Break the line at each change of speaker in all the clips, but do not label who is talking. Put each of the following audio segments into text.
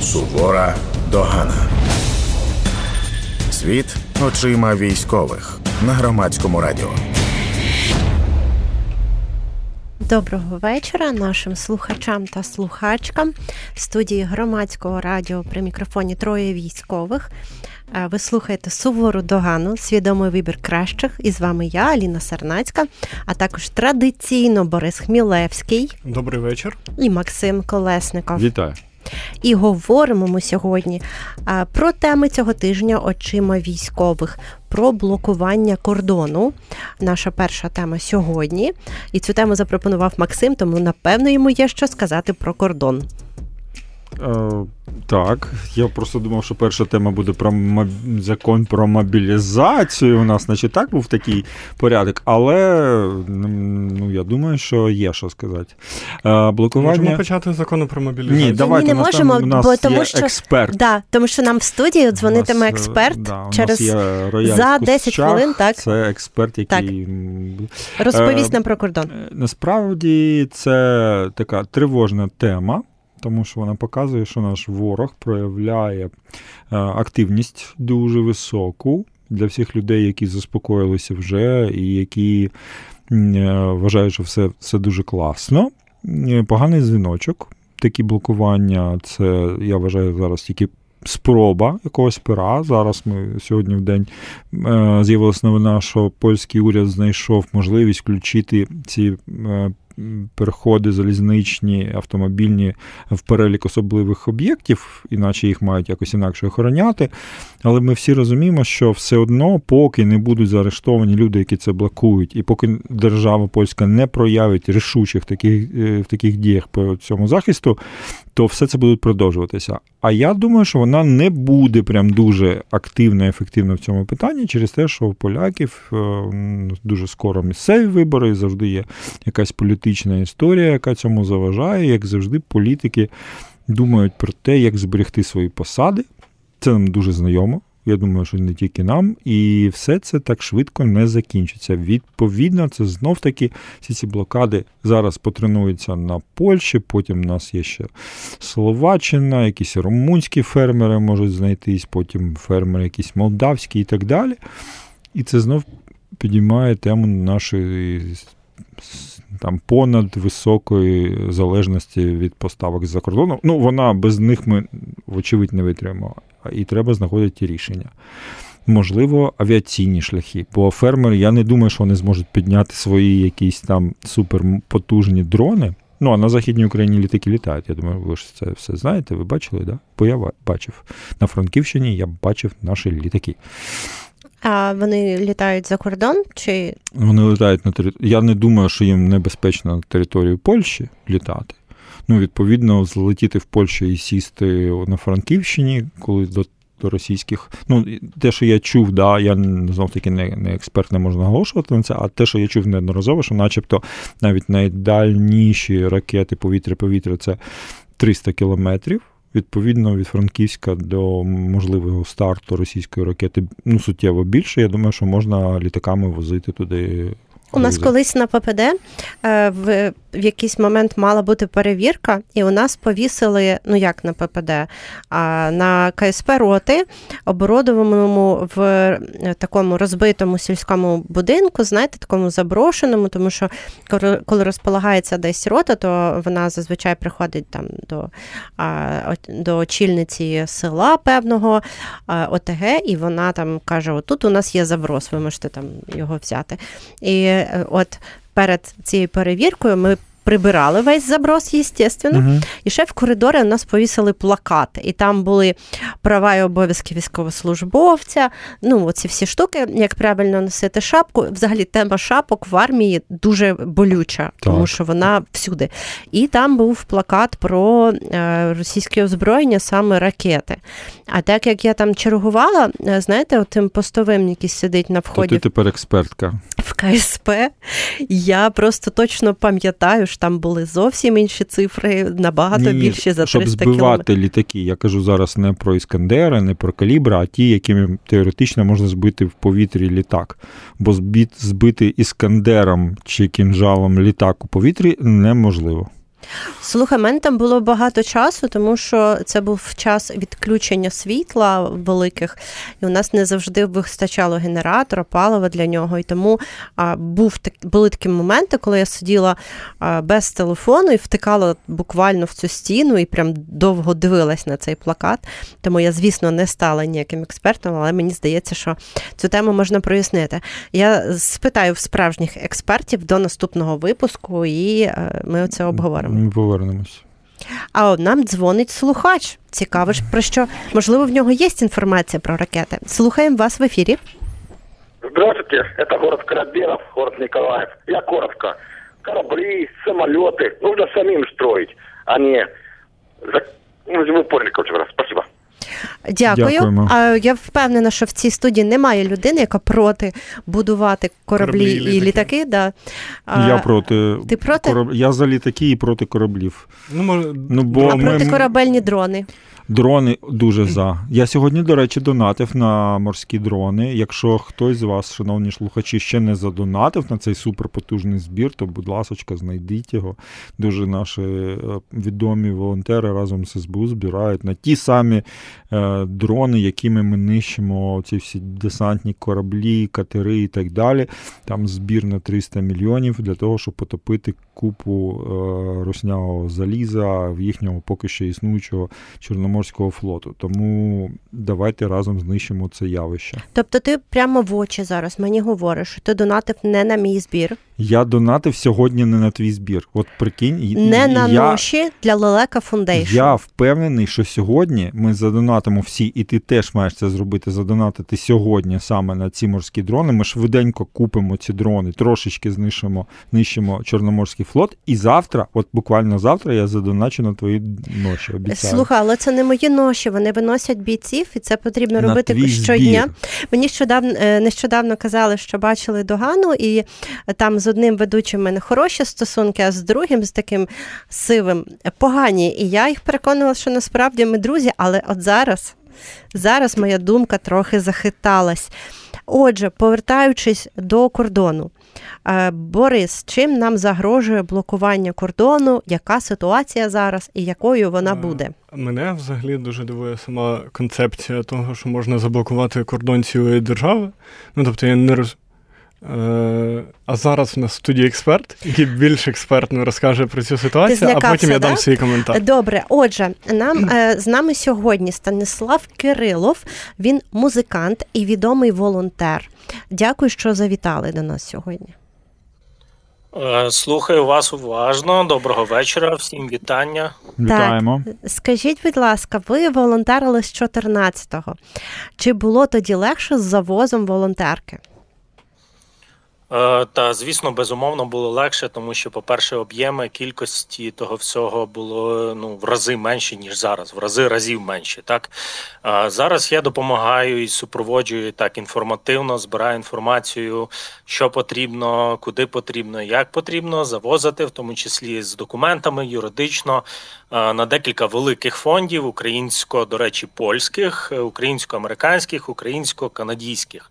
Сувора догана. Світ очима військових на громадському радіо.
Доброго вечора нашим слухачам та слухачкам в студії громадського радіо при мікрофоні троє військових. Е, ви слухаєте сувору догану, свідомий вибір кращих. І з вами я, Аліна Сарнацька, а також традиційно Борис Хмілевський.
Добрий вечір.
І Максим Колесников.
Вітаю.
І говоримо ми сьогодні про теми цього тижня очима військових, про блокування кордону. Наша перша тема сьогодні. І цю тему запропонував Максим, тому напевно йому є що сказати про кордон.
Е, так, я просто думав, що перша тема буде про моб... закон про мобілізацію. У нас, значить, так був такий порядок, але ну, я думаю, що є що сказати.
Е, блокування... Можемо почати закону про мобілізацію?
Ні, давайте,
Ні, не можемо,
там, у нас
бо
є
тому що
експерт.
Да, тому що нам в студії дзвонитиме нас, е, експерт
да,
через за 10
чах,
хвилин. Так
це експерт, який
так. розповість е, нам про кордон.
Насправді це така тривожна тема тому що вона показує, що наш ворог проявляє е, активність дуже високу для всіх людей, які заспокоїлися вже, і які е, вважають, що все, все дуже класно. Е, поганий дзвіночок. Такі блокування, це я вважаю зараз тільки спроба якогось пера. Зараз ми сьогодні в день з'явилася новина, що польський уряд знайшов можливість включити ці переходи залізничні, автомобільні в перелік особливих об'єктів, іначе їх мають якось інакше охороняти. Але ми всі розуміємо, що все одно, поки не будуть заарештовані люди, які це блокують, і поки держава польська не проявить рішучих таких, е, в таких діях по цьому захисту, то все це буде продовжуватися. А я думаю, що вона не буде прям дуже активно і ефективно в цьому питанні через те, що у поляків е, дуже скоро місцеві вибори, завжди є якась політична історія, яка цьому заважає. Як завжди, політики думають про те, як зберегти свої посади. Це нам дуже знайомо. Я думаю, що не тільки нам, і все це так швидко не закінчиться. Відповідно, це знов таки всі ці блокади зараз потренуються на Польщі. Потім у нас є ще Словаччина, якісь румунські фермери можуть знайтись, потім фермери, якісь молдавські і так далі. І це знов підіймає тему нашої там понад високої залежності від поставок з-за кордону. Ну, вона без них ми, вочевидь, не витримаємо. І треба знаходити рішення. Можливо, авіаційні шляхи. Бо фермери, я не думаю, що вони зможуть підняти свої якісь там суперпотужні дрони. Ну, а на Західній Україні літаки літають. Я думаю, ви ж це все знаєте, ви бачили, да? Бо я бачив. На Франківщині я бачив наші літаки.
А вони літають за кордон? чи...
Вони літають на територію. Я не думаю, що їм небезпечно на територію Польщі літати. Ну, відповідно, злетіти в Польщу і сісти на Франківщині, коли до до російських. Ну, те, що я чув, да, я знов таки не не експерт, не можу наголошувати на це, а те, що я чув неодноразово, що начебто навіть найдальніші ракети повітря-повітря це 300 кілометрів. Відповідно, від Франківська до можливого старту російської ракети ну, суттєво більше. Я думаю, що можна літаками возити туди.
У нас колись на ППД е, в в якийсь момент мала бути перевірка, і у нас повісили, ну як на ППД, а на КСП роти, оборудованому в е, такому розбитому сільському будинку, знаєте, такому заброшеному, тому що коли розполагається десь рота, то вона зазвичай приходить там до до очільниці села певного ОТГ, і вона там каже: Отут у нас є заброс, ви можете там його взяти. І от перед цією перевіркою ми прибирали весь заброс, естественно. Угу. І ще в коридорі у нас повісили плакати. І там були права і обов'язки військовослужбовця. Ну, оці всі штуки, як правильно носити шапку. Взагалі, тема шапок в армії дуже болюча, так. тому що вона всюди. І там був плакат про е, російське озброєння, саме ракети. А так як я там чергувала, е, знаєте, тим постовим, який сидить на вході. То
ти тепер експертка.
В КСП я просто точно пам'ятаю, що там були зовсім інші цифри, набагато
Ні,
більші за 300
Щоб збивати кілометр. літаки. Я кажу зараз не про Іскандери, не про калібра, а ті, якими теоретично можна збити в повітрі літак. Бо збити іскандером чи кінжалом літак у повітрі неможливо.
Слухай, мене там було багато часу, тому що це був час відключення світла великих, і у нас не завжди вистачало генератора, палива для нього. І тому а, був так, були такі моменти, коли я сиділа а, без телефону і втикала буквально в цю стіну і прям довго дивилась на цей плакат. Тому я, звісно, не стала ніяким експертом, але мені здається, що цю тему можна прояснити. Я спитаю в справжніх експертів до наступного випуску, і е, ми це обговоримо
Ми повернемось.
А от нам дзвонить слухач. Цікаво ж про що можливо в нього є інформація про ракети. Слухаємо вас в ефірі.
Здравствуйте, это город Короберов, город Николаев. Я коротко. Корабли, самолеты нужно самим строить, а не... Ну, вы поняли, короче, раз. Спасибо.
Дякую.
Дякуємо.
А я впевнена, що в цій студії немає людини, яка проти будувати кораблі,
Кораблі і літаки.
літаки. Да. А,
Я проти
ти проти?
кораб- Я за літаки і проти кораблів.
Ну, може,
Ну, бо
а
ми-
проти корабельні дрони.
Дрони дуже за. Я сьогодні, до речі, донатив на морські дрони. Якщо хтось з вас, шановні слухачі, ще не задонатив на цей суперпотужний збір, то, будь ласка, знайдіть його. Дуже наші е, відомі волонтери разом з СБУ збирають на ті самі е, дрони, якими ми нищимо ці всі десантні кораблі, катери і так далі. Там збір на 300 мільйонів для того, щоб потопити купу е, руснявого заліза в їхнього поки що існуючого Чорноморського флоту. Тому давайте разом знищимо це явище.
Тобто ти прямо в очі зараз мені говориш, що ти донатив не на мій збір,
Я донатив сьогодні не на твій збір. От прикинь,
не
і
на ноші для Leleka Foundation.
я впевнений, що сьогодні ми задонатимо всі, і ти теж маєш це зробити, задонатити сьогодні саме на ці морські дрони. Ми швиденько купимо ці дрони, трошечки знищимо, знищимо Чорноморський флот. І завтра, от буквально завтра, я задоначу на твої ноші. Обіцяю.
Слухай, але це не мої ноші. Вони виносять бійців, і це потрібно
На
робити щодня.
збір.
Мені нещодавно, е, нещодавно казали, що бачили догану, і там з одним ведучим в мене хороші стосунки, а з другим, з таким сивим, погані. І я їх переконувала, що насправді ми друзі, але от зараз, зараз моя думка трохи захиталась. Отже, повертаючись до кордону. Е, Борис, чим нам загрожує блокування кордону? Яка ситуація зараз і якою вона
Е,
буде?
Мене взагалі дуже дивує сама концепція того, що можна заблокувати кордон цілої держави. Ну, тобто я не роз... Е, а зараз в нас в студії експерт, який більш експертно розкаже про цю ситуацію, а потім я
да?
дам свій коментар.
Добре, отже, нам е, з нами сьогодні Станислав Кирилов. Він музикант і відомий волонтер. Дякую, що завітали до нас сьогодні.
Е, Слухаю вас уважно. Доброго вечора, всім вітання.
Вітаємо.
Скажіть, будь ласка, ви волонтерили з 14-го. Чи було тоді легше з завозом волонтерки?
Е, Та звісно, безумовно було легше, тому що, по-перше, об'єми кількості того всього було ну в рази менші ніж зараз, в рази разів менші. Так Е, зараз я допомагаю і супроводжую так інформативно, збираю інформацію, що потрібно, куди потрібно, як потрібно завозити, в тому числі з документами юридично е, на декілька великих фондів українсько, до речі, польських, українсько-американських, українсько-канадійських.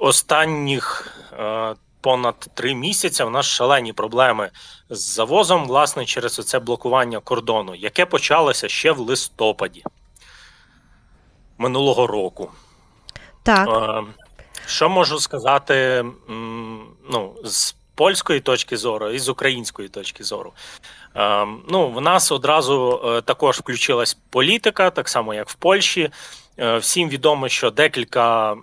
Останніх е, понад три місяці в нас шалені проблеми з завозом, власне, через це блокування кордону, яке почалося ще в листопаді минулого року.
Так,
Е, Що можу сказати ну, з польської точки зору і з української точки зору? Е, Ну, в нас одразу е, також включилась політика, так само як в Польщі. Е, Всім відомо, що декілька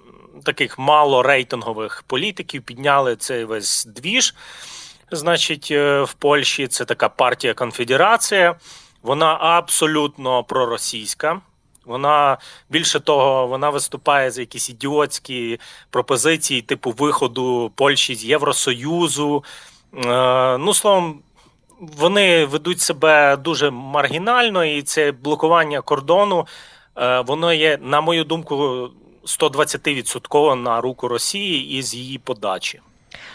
таких мало рейтингових політиків підняли цей весь двіж. Значить, е, в Польщі це така партія Конфедерація. Вона абсолютно проросійська. Вона більше того, вона виступає за якісь ідіотські пропозиції, типу виходу Польщі з Євросоюзу. Е, Ну, словом, вони ведуть себе дуже маргінально, і це блокування кордону, е, воно є, на мою думку, 120% на руку Росії із її подачі.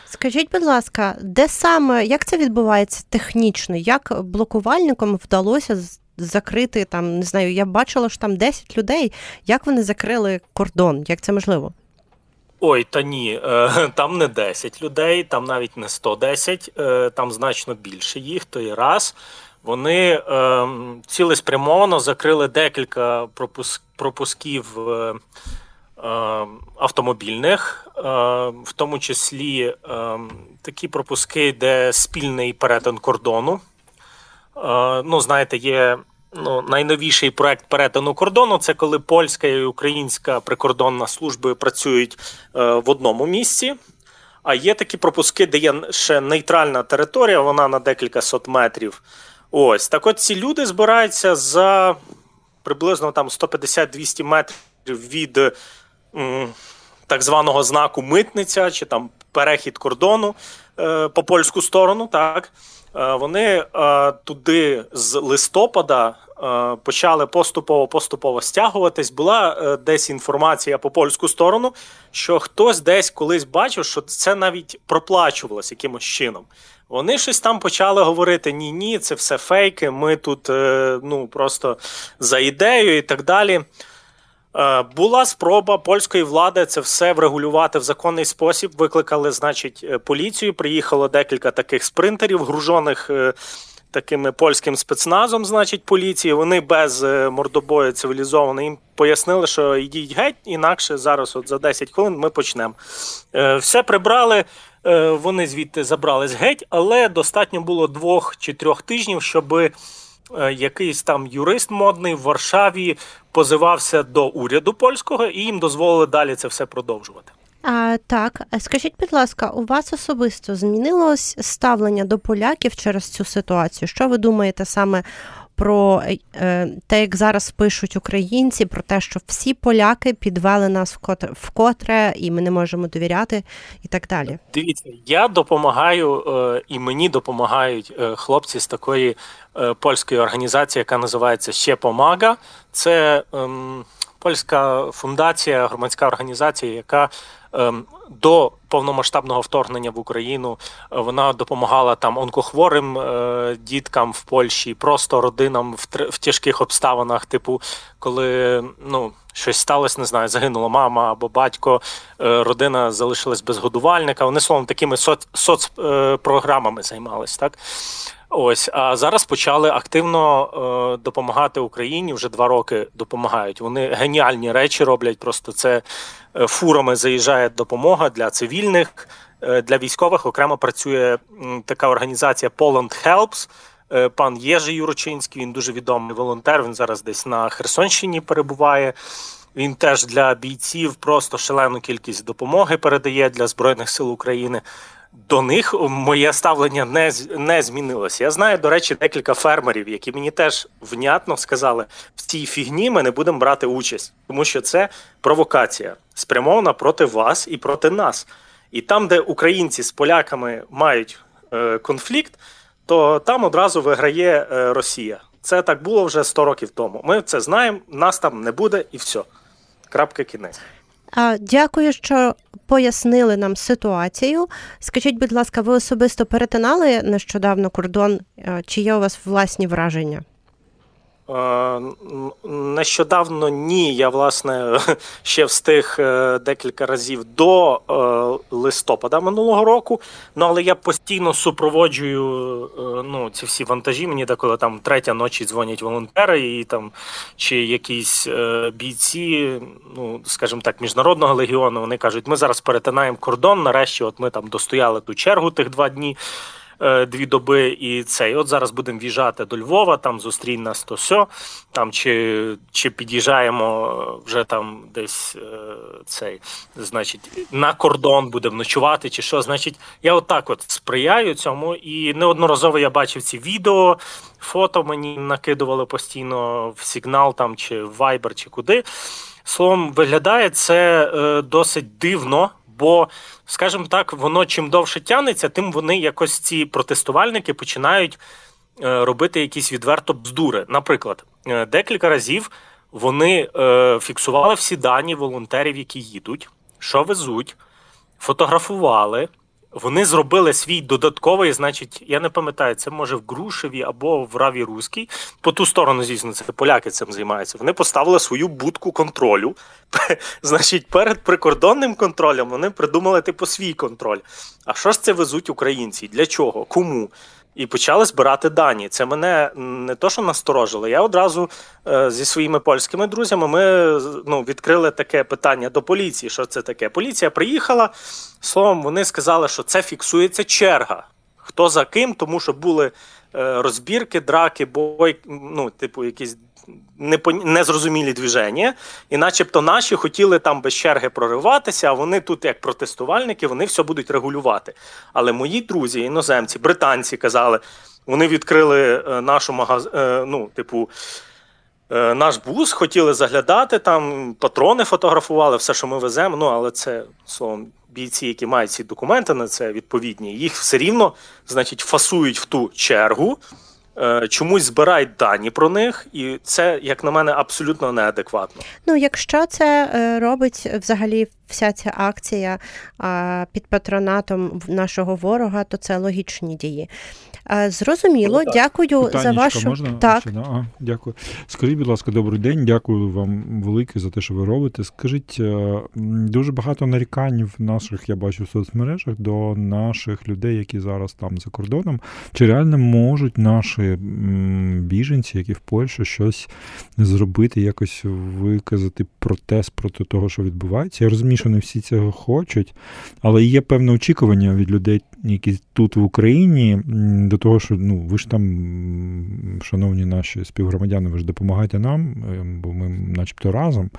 скажіть, будь ласка, де саме як це відбувається технічно? Як блокувальникам вдалося закрити там, не знаю, я бачила, що там 10 людей. Як вони закрили кордон? Як це можливо?
Ой, та ні, е, там не 10 людей, там навіть не 110, е, там значно більше їх. То є раз. Вони е, цілеспрямовано закрили декілька пропусків автомобільних, е, в тому числі е, такі пропуски, де спільний перетин кордону. Е, ну, знаєте, є ну, найновіший проект перетину кордону. Це коли польська і українська прикордонна служби працюють е, в одному місці. А є такі пропуски, де є ще нейтральна територія, вона на декілька сот метрів. Ось так, от ці люди збираються за приблизно там 150-200 метрів від так званого знаку митниця чи там перехід кордону е, по польську сторону. Так Е, вони е, туди з листопада почали поступово поступово стягуватись. Була десь інформація по польську сторону, що хтось десь колись бачив, що це навіть проплачувалось якимось чином. Вони щось там почали говорити: ні, ні, це все фейки. Ми тут ну просто за ідею і так далі. Е, Була спроба польської влади це все врегулювати в законний спосіб. Викликали, значить, е, поліцію. Приїхало декілька таких спринтерів, гружених е, такими польським спецназом, значить, поліції. Вони без мордобою цивілізовано їм пояснили, що йдіть геть, інакше зараз, от за 10 хвилин, ми почнемо. Все прибрали. Вони звідти забрались геть, але достатньо було двох чи трьох тижнів, щоби якийсь там юрист модний в Варшаві позивався до уряду польського і їм дозволили далі це все продовжувати.
А, так, скажіть, будь ласка, у вас особисто змінилось ставлення до поляків через цю ситуацію? Що ви думаєте саме про е, те, як зараз пишуть українці, про те, що всі поляки підвели нас вкотре, і ми не можемо довіряти, і так далі?
Дивіться, я допомагаю е, і мені допомагають е, хлопці з такої польської організації, яка називається Ще Помага. Це ем, польська фундація, громадська організація, яка ем, до повномасштабного вторгнення в Україну е, вона допомагала там онкохворим е, діткам в Польщі, просто родинам в, в тяжких обставинах, типу, коли ну. Щось сталося, не знаю, загинула мама або батько, е, родина залишилась без годувальника. Вони словом такими соц, соцпрограмами займались, так? Ось, а зараз почали активно е, допомагати Україні. Вже два роки допомагають. Вони геніальні речі роблять. Просто це е, фурами заїжджає допомога для цивільних, е, для військових. Окремо працює така організація Poland Helps. Е, Пан Єжи Юрочинський, він дуже відомий волонтер. Він зараз десь на Херсонщині перебуває. Він теж для бійців просто шалену кількість допомоги передає для Збройних сил України. До них моє ставлення не, не змінилося. Я знаю, до речі, декілька фермерів, які мені теж внятно сказали, в цій фігні ми не будемо брати участь, тому що це провокація спрямована проти вас і проти нас. І там, де українці з поляками мають е, конфлікт, то там одразу виграє е, Росія. Це так було вже 100 років тому. Ми це знаємо, нас там не буде і все. Крапка кінець.
Дякую, що пояснили нам ситуацію. Скажіть, будь ласка, ви особисто перетинали нещодавно кордон? Е, Чи є у вас власні враження?
Е, Нещодавно ні. Я власне ще встиг е, декілька разів до е, листопада минулого року. Ну але я постійно супроводжую ну, ці всі вантажі. Мені деколи там третя ночі дзвонять волонтери і там чи якісь бійці, ну скажімо так, міжнародного легіону. Вони кажуть, ми зараз перетинаємо кордон. Нарешті, от ми там достояли ту чергу тих два дні. Е, Дві доби і цей. От зараз будемо в'їжджати до Львова, там зустрінь нас то сьо, там чи, чи під'їжджаємо вже там десь е, цей, значить, на кордон будемо ночувати, чи що. Значить, я отак от сприяю цьому, і неодноразово я бачив ці відео, фото мені накидували постійно в сигнал там, чи в Viber, чи куди. Словом, виглядає це е, досить дивно, бо, скажімо так, воно чим довше тягнеться, тим вони якось ці протестувальники починають е, робити якісь відверто бздури. Наприклад, е, декілька разів вони е, фіксували всі дані волонтерів, які їдуть, що везуть, фотографували. Вони зробили свій додатковий, значить, я не пам'ятаю, це може в Грушеві або в Раві Руській. По ту сторону, звісно, це поляки цим займаються. Вони поставили свою будку контролю. Значить, перед прикордонним контролем вони придумали типу свій контроль. А що ж це везуть українці? Для чого? Кому? І почали збирати дані. Це мене не то, що насторожило. Я одразу е, зі своїми польськими друзями ми ну, відкрили таке питання до поліції. Що це таке? Поліція приїхала. Словом, вони сказали, що це фіксується черга. Хто за ким, тому що були е, розбірки, драки, бой, ну, типу, якісь незрозумілі движення, і начебто наші хотіли там без черги прориватися, а вони тут, як протестувальники, вони все будуть регулювати. Але мої друзі, іноземці, британці казали, вони відкрили е, нашу магаз... Е, ну, типу, е, наш бус, хотіли заглядати, там патрони фотографували, все, що ми веземо. Ну, але це словом. Бійці, які мають ці документи на це відповідні, їх все рівно, значить, фасують в ту чергу. Е, чомусь збирають дані про них, і це, як на мене, абсолютно неадекватно.
Ну, якщо це е, робить взагалі вся ця акція під патронатом нашого ворога, то це логічні дії. Зрозуміло, ну, дякую
Питаннячка
за вашу
можна?
так.
Ще, а, дякую. Скажіть, будь ласка, добрий день. Дякую вам велике за те, що ви робите. Скажіть, е, дуже багато нарікань в наших, я бачу в соцмережах до наших людей, які зараз там за кордоном. Чи реально можуть наші біженці, які в Польщі, щось зробити, якось виказати протест проти того, що відбувається? Я розумію, що не всі цього хочуть, але є певне очікування від людей, які тут в Україні, до того, що ну ви ж там, шановні наші співгромадяни, ви ж допомагаєте нам, е, бо ми, начебто, разом.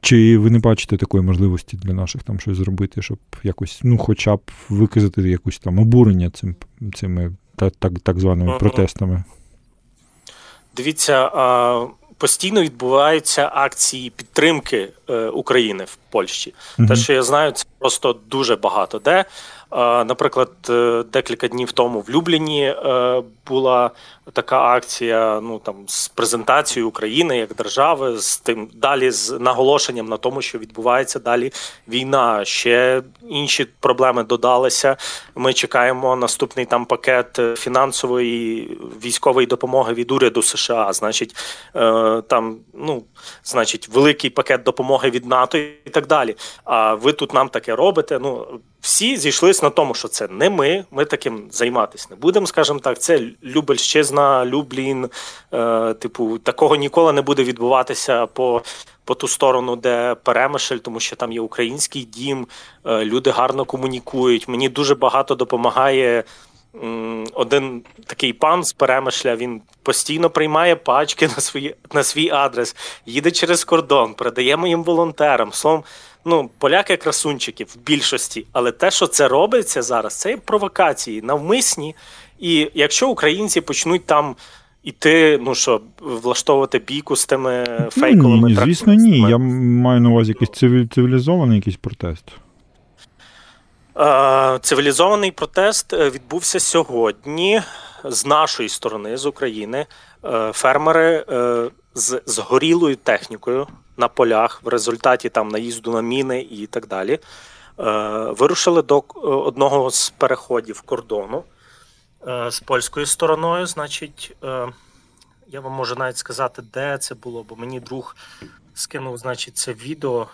Чи ви не бачите такої можливості для наших там щось зробити, щоб якось, ну, хоча б виказати якусь там обурення цим, цими так, так, так званими протестами?
Дивіться, постійно відбуваються акції підтримки е, України в Польщі. Mm-hmm. Те, що я знаю, це просто дуже багато де. Наприклад, е, декілька днів тому в Любліні е, була така акція. Ну там з презентацією України як держави, з тим далі з наголошенням на тому, що відбувається далі війна. Ще інші проблеми додалися. Ми чекаємо наступний там пакет фінансової військової допомоги від уряду США. Значить, е, там ну значить, великий пакет допомоги від НАТО і так далі. А ви тут нам таке робите? Ну всі зійшлися на тому, що це не ми. Ми таким займатися не будемо, скажімо так. Це Любельщизна, Люблін. Е, Типу, такого ніколи не буде відбуватися по. По ту сторону, де Перемишль, тому що там є український дім, е, люди гарно комунікують. Мені дуже багато допомагає один такий пан з Перемишля. Він постійно приймає пачки на свої на свій адрес, їде через кордон, передає їм волонтерам. Словом, ну, поляки красунчики в більшості, але те, що це робиться зараз, це провокації навмисні. І якщо українці почнуть там. Іти, ну що, влаштовувати бійку з тими фейковими
Ні, Звісно, ні. Я маю на увазі якийсь цивілізований якийсь протест.
Цивілізований протест е, відбувся сьогодні з нашої сторони, з України. Е, фермери е, з згорілою технікою на полях в результаті там наїзду на міни і так далі. Вирушили до одного з переходів кордону з польською стороною. Значить, я вам можу навіть сказати, де це було, бо мені друг скинув, значить, це відео.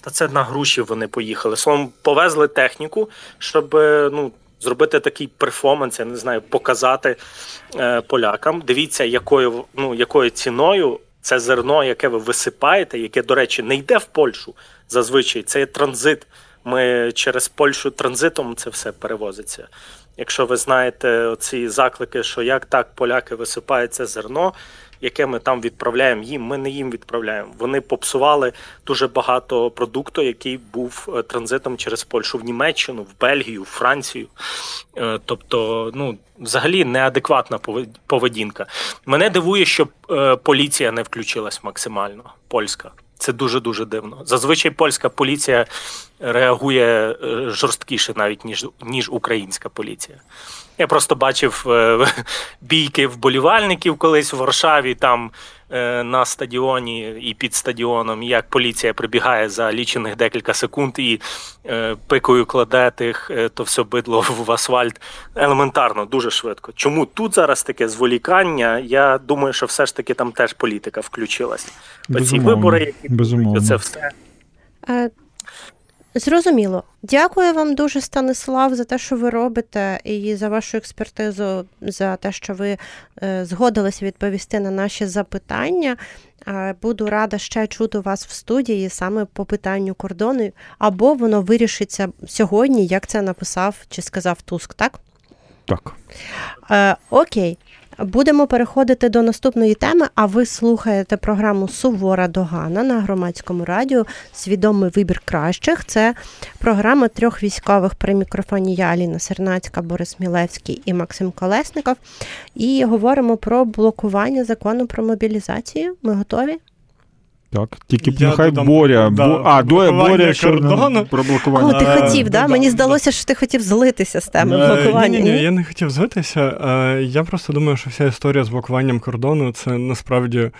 Та це на груші вони поїхали. Словом, повезли техніку, щоб ну, зробити такий перформанс, я не знаю, показати е, полякам. Дивіться, якою ну, якою ціною це зерно, яке ви висипаєте, яке, до речі, не йде в Польщу зазвичай. Це є транзит. Ми через Польщу транзитом це все перевозиться. Якщо ви знаєте ці заклики, що як так поляки висипають це зерно яке ми там відправляємо їм. Ми не їм відправляємо. Вони попсували дуже багато продукту, який був е, транзитом через Польщу в Німеччину, в Бельгію, в Францію. Е, тобто, ну взагалі неадекватна поведінка. Мене дивує, що е, поліція не включилась максимально. Польська. Це дуже дуже дивно. Зазвичай польська поліція реагує жорсткіше навіть ніж ніж українська поліція. Я просто бачив е, бійки вболівальників колись в Варшаві. Там е, на стадіоні і під стадіоном, як поліція прибігає за лічених декілька секунд і е, пикою кладе тих, е, то все бидло в асфальт. Елементарно, дуже швидко. Чому тут зараз таке зволікання? Я думаю, що все ж таки там теж політика включилась. Оці вибори, які
безумовно.
це все.
Зрозуміло. Дякую вам дуже, Станислав, за те, що ви робите, і за вашу експертизу, за те, що ви е, згодилися відповісти на наші запитання. Е, Буду рада ще чути вас в студії саме по питанню кордону, або воно вирішиться сьогодні, як це написав чи сказав Туск, так?
Так.
Е, окей. Будемо переходити до наступної теми. А ви слухаєте програму Сувора Догана на громадському радіо Свідомий вибір кращих. Це програма трьох військових при мікрофоні я Аліна Сернацька, Борис Мілевський і Максим Колесников. І говоримо про блокування закону про мобілізацію. Ми готові?
Так, тільки б нехай
додам,
Боря.
да,
Бо, а, Доя, Боря, що
кордону.
про
О, ти хотів, да?
да,
Мені здалося, що ти хотів злитися з теми
Е,
блокування.
Ні, ні,
Ні?
я не хотів звитися. Е, Я просто думаю, що вся історія з блокуванням кордону це насправді е,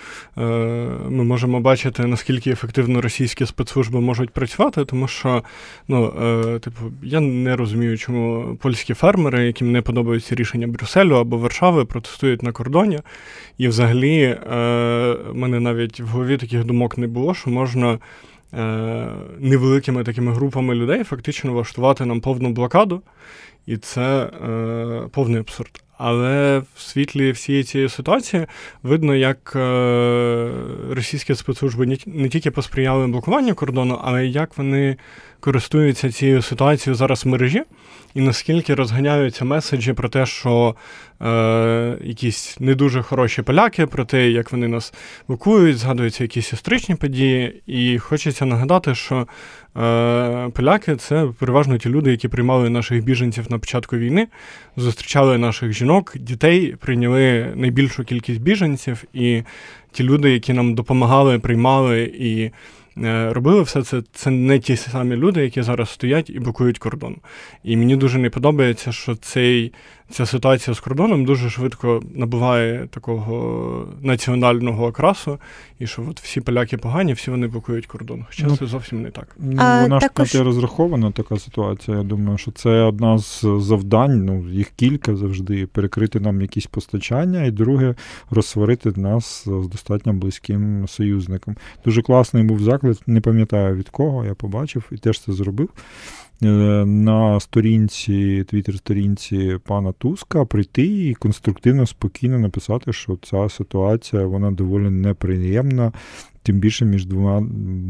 ми можемо бачити, наскільки ефективно російські спецслужби можуть працювати, тому що ну, типу, я не розумію, чому польські фермери, яким не подобаються рішення Брюсселю або Варшави, протестують на кордоні. І взагалі е, мене навіть в голові таких думок не було, що можна. е, Невеликими такими групами людей фактично влаштувати нам повну блокаду, і це е, повний абсурд. Але в світлі всієї цієї ситуації видно, як е, російські спецслужби не, тільки посприяли блокуванню кордону, але й як вони користуються цією ситуацією зараз в мережі, і наскільки розганяються меседжі про те, що е, якісь не дуже хороші поляки, про те, як вони нас блокують, згадуються якісь історичні події. І хочеться нагадати, що е, поляки це переважно ті люди, які приймали наших біженців на початку війни, зустрічали наших жінок, дітей, прийняли найбільшу кількість біженців, і ті люди, які нам допомагали, приймали і е, робили все це, це не ті самі люди, які зараз стоять і блокують кордон. І мені дуже не подобається, що цей, ця ситуація з кордоном дуже швидко набуває такого національного окрасу, і що от всі поляки погані, всі вони блокують кордон. Хоча
Ну,
це зовсім не так.
Ну,
А,
вона
також-
ж на розрахована, така ситуація. Я думаю, що це одна з завдань, ну, їх кілька завжди, перекрити нам якісь постачання, і друге, розсварити нас з достатньо близьким союзником. Дуже класний був заклик, не пам'ятаю від кого, я побачив і теж це зробив. Е, На сторінці, твіттер-сторінці пана Туска прийти і конструктивно, спокійно написати, що ця ситуація вона доволі неприємна, тим більше між двома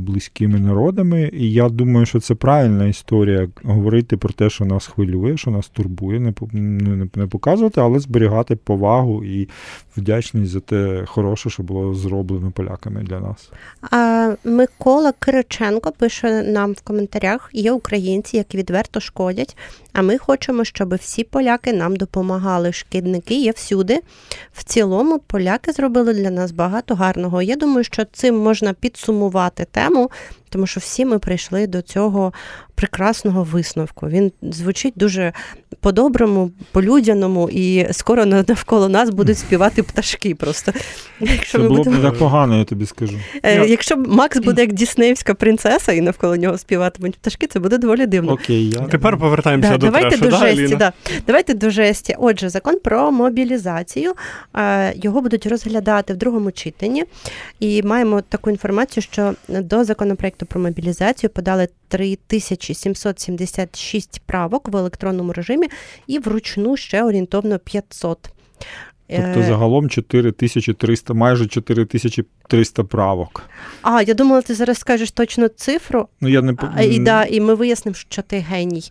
близькими народами. І я думаю, що це правильна історія говорити про те, що нас хвилює, що нас турбує, не, по- не, не показувати, але зберігати повагу і вдячність за те хороше, що було зроблено поляками для нас.
А Микола Кириченко пише нам в коментарях: є українці, які відверто шкодять. А ми хочемо, щоб всі поляки нам допомагали. Шкідники є всюди. В цілому, поляки зробили для нас багато гарного. Я думаю, що цим можна підсумувати тему, тому що всі ми прийшли до цього прекрасного висновку. Він звучить дуже по-доброму, по-людяному, і скоро навколо нас будуть співати пташки. Просто якщо
Це
ми
було б не так погано, я тобі скажу.
Е, Якщо Макс буде як Діснеївська принцеса і навколо нього співатимуть пташки, це буде доволі дивно.
Окей, я
Тепер повертаємося
Да,
до
давайте
трешу,
до жесті.
Аліна?
Да. Давайте до жесті. Отже, закон про мобілізацію. е, Його будуть розглядати в другому читанні. І маємо таку інформацію, що до законопроекту про мобілізацію подали 3776 правок в електронному режимі і вручну ще орієнтовно 500.
Тобто
Е,
загалом 4300, майже 4300 правок.
А, я думала, ти зараз скажеш точно цифру,
Ну, я не
І, да, і ми вияснимо, що ти геній.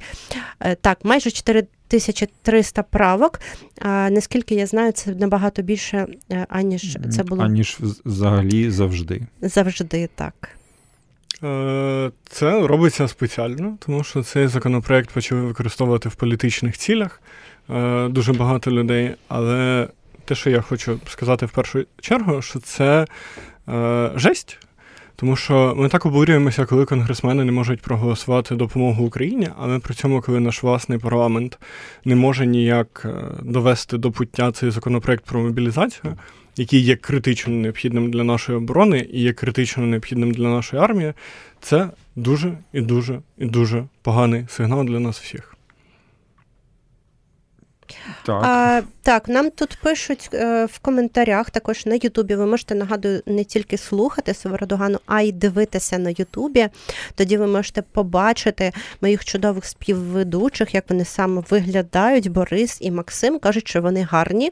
Е, Так, майже 4300 правок. А, наскільки я знаю, це набагато більше, е, аніж це було
аніж взагалі завжди.
завжди так.
Е, Це робиться спеціально, тому що цей законопроект почали використовувати в політичних цілях е, дуже багато людей. Але те, що я хочу сказати в першу чергу, що це е, жесть. Тому що ми так обурюємося, коли конгресмени не можуть проголосувати допомогу Україні, але при цьому, коли наш власний парламент не може ніяк довести до пуття цей законопроект про мобілізацію, який є критично необхідним для нашої оборони і є критично необхідним для нашої армії, це дуже і дуже і дуже поганий сигнал для нас всіх.
Так.
А, так, нам тут пишуть е, в коментарях, також на Ютубі. Ви можете нагадую не тільки слухати Северодогану, а й дивитися на Ютубі. Тоді ви можете побачити моїх чудових співведучих, як вони саме виглядають. Борис і Максим кажуть, що вони гарні.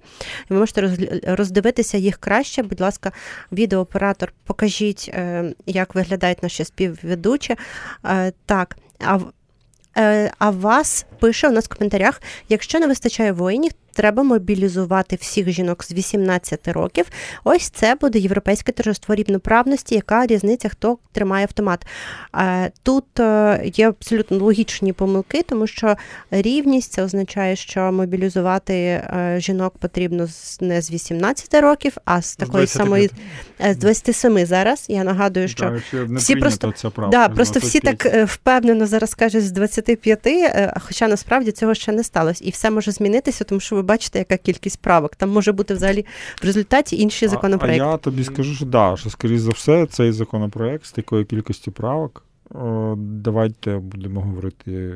Ви можете роз- роздивитися їх краще. Будь ласка, відеооператор, покажіть, е, як виглядають наші співведучі. Е, так, а А вас пише у нас в коментарях: якщо не вистачає воїнів, треба мобілізувати всіх жінок з 18 років. Ось це буде європейське торжество рівноправності. Яка різниця, хто тримає автомат? Е, Тут е, є абсолютно логічні помилки, тому що рівність це означає, що мобілізувати е, жінок потрібно не з 18 років, а з такої самої з 27 зараз. Я нагадую, що
ще
всі просто-
ця правка,
Да, просто всі так впевнено зараз кажуть з 25, е, хоча насправді цього ще не сталося. І все може змінитися, тому що ви бачите, яка кількість правок. Там може бути взагалі в результаті інші законопроекти.
А, а я тобі скажу, що да, що скоріш за все, цей законопроект з такою кількістю правок. Давайте будемо говорити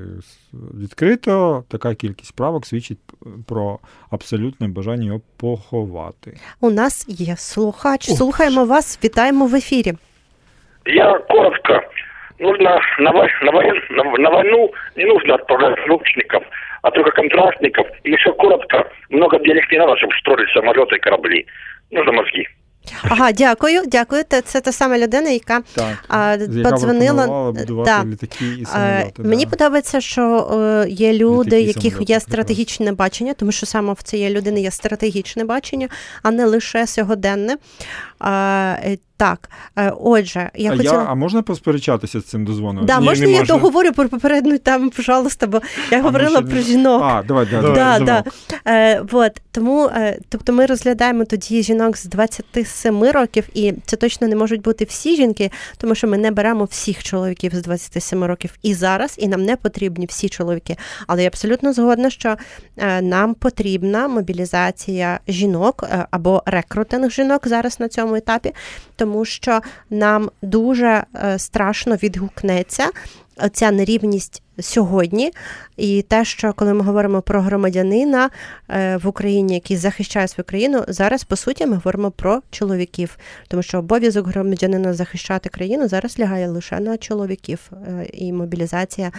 відкрито. Така кількість правок свідчить про абсолютне бажання його поховати.
У нас є слухач.
О,
Слухаємо вас. Вітаємо в ефірі.
Я коротко. Нужно на, на, на, на войну не нужно отправлять лучников, а только контрактников. И еще коротко, много денег не надо, чтобы строили самолеты и корабли. Нужно мозги.
Ага, дякую, дякую. Це, це та сама людина, яка
Так,
подзвонила. Да.
літаки і
Е,
самоліти.
Мені
да.
подобається, що е, є люди,
Літаки,
яких
самольоти,
є стратегічне бачення, тому що саме в цієї людини є стратегічне бачення, а не лише сьогоденне. А, е, так, е, отже, я
а,
хотіла.
я, а можна посперечатися з цим дозвоном?
Да,
Ні,
можна
не
я
можна.
договорю про попередню тему, пожалуйста, бо я говорила про
не-
жінок.
А, давай, давай,
Давай,
Да,
давай.
да. Е, вот, тому, е, тобто ми розглядаємо тоді жінок з 27 років, і це точно не можуть бути всі жінки, тому що ми не беремо всіх чоловіків з 27 років і зараз, і нам не потрібні всі чоловіки. Але я абсолютно згодна, що е, нам потрібна мобілізація жінок е, або рекрутинг жінок зараз на цьому етапі, тому що нам дуже е, страшно відгукнеться ця нерівність сьогодні, і те, що коли ми говоримо про громадянина е, в Україні, який захищає свою країну, зараз по суті ми говоримо про чоловіків, тому що обов'язок громадянина захищати країну зараз лягає лише на чоловіків, е, і мобілізація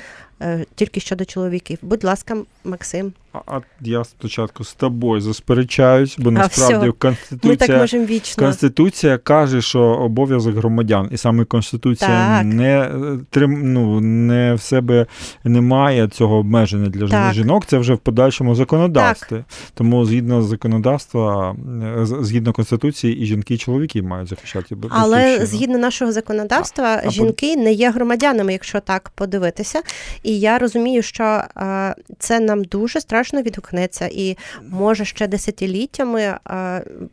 е, тільки щодо чоловіків. Будь ласка, Максим,
А, а я спочатку з тобою засперечаюсь, бо насправді
всьо. ми так можемо вічно.
Конституція каже, що обов'язок громадян, і саме Конституція
Так.
не трим, ну, не в себе немає цього обмеження для
Так.
жінок. Це вже в подальшому законодавстві. Тому згідно законодавства, е, згідно Конституції, і жінки, і чоловіки мають захищати
Але згідно нашого законодавства,
А- а
жінки не є громадянами, якщо так подивитися. І я розумію, що е, це нам дуже страшно відгукнеться і може ще десятиліттями е,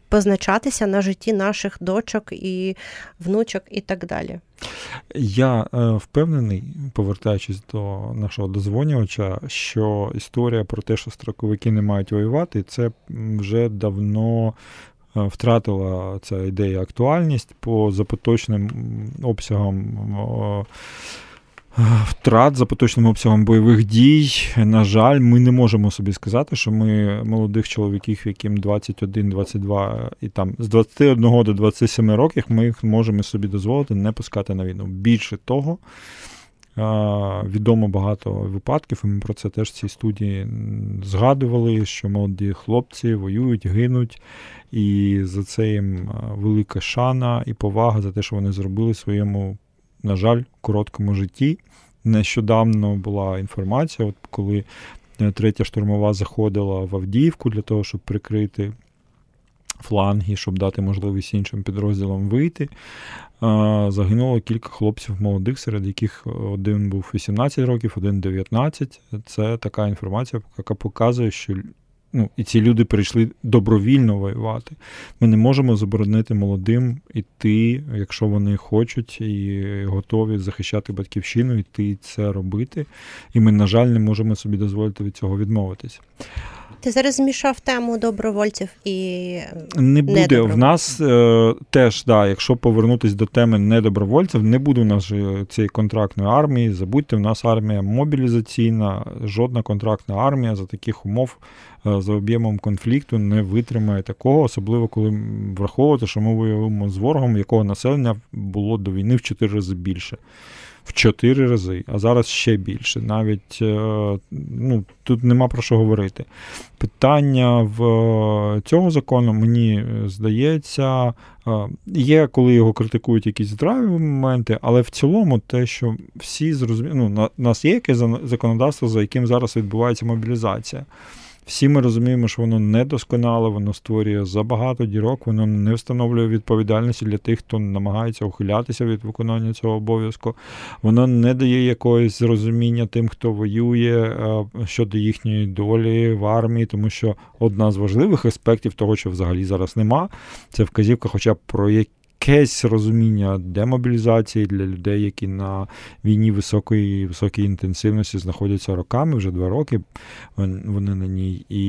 позначатися на житті наших дочок і внучок, і так далі.
Я е, впевнений, повертаючись до нашого дозвонювача, що історія про те, що строковики не мають воювати, це вже давно е, втратила ця ідея актуальність по запоточним обсягам. Втрат за поточним обсягом бойових дій. На жаль, ми не можемо собі сказати, що ми молодих чоловіків, яким 21, 22 і там з 21 до 27 років, ми їх можемо собі дозволити не пускати на війну. Більше того, відомо багато випадків, і ми про це теж в цій студії згадували, що молоді хлопці воюють, гинуть, і за це їм велика шана і повага за те, що вони зробили своєму, на жаль, короткому житті. Нещодавно була інформація, от коли е, третя штурмова заходила в Авдіївку для того, щоб прикрити фланги, щоб дати можливість іншим підрозділам вийти. Загинуло кілька хлопців молодих, серед яких один був 18 років, один 19. Це така інформація, яка показує, що ну, і ці люди прийшли добровільно воювати. Ми не можемо заборонити молодим іти, якщо вони хочуть і готові захищати батьківщину, іти це робити. І ми, на жаль, не можемо собі дозволити від цього відмовитися.
Ти зараз змішав тему добровольців і
Не буде в нас е, теж, да, якщо повернутися до теми недобровольців, не буде в нас цієї контрактної армії. Забудьте, в нас армія мобілізаційна, жодна контрактна армія за таких умов е, за об'ємом конфлікту не витримає такого, особливо коли враховувати, що ми воюємо з ворогом, якого населення було до війни в 4 рази більше. В 4 рази, а зараз ще більше. Навіть е, ну, тут нема про що говорити. Питання в е, цього закону, мені е, здається, є, коли його критикують якісь здраві моменти, але в цілому те, що всі зрозуміли, ну, у нас є якесь законодавство, за яким зараз відбувається мобілізація. Всі ми розуміємо, що воно недосконале, воно створює забагато дірок, воно не встановлює відповідальності для тих, хто намагається ухилятися від виконання цього обов'язку. Воно не дає якогось зрозуміння тим, хто воює е, щодо їхньої долі в армії, тому що одна з важливих аспектів того, що взагалі зараз нема, це вказівка, хоча б про якесь розуміння демобілізації для людей, які на війні високої високої інтенсивності знаходяться роками, вже два роки вони на ній, і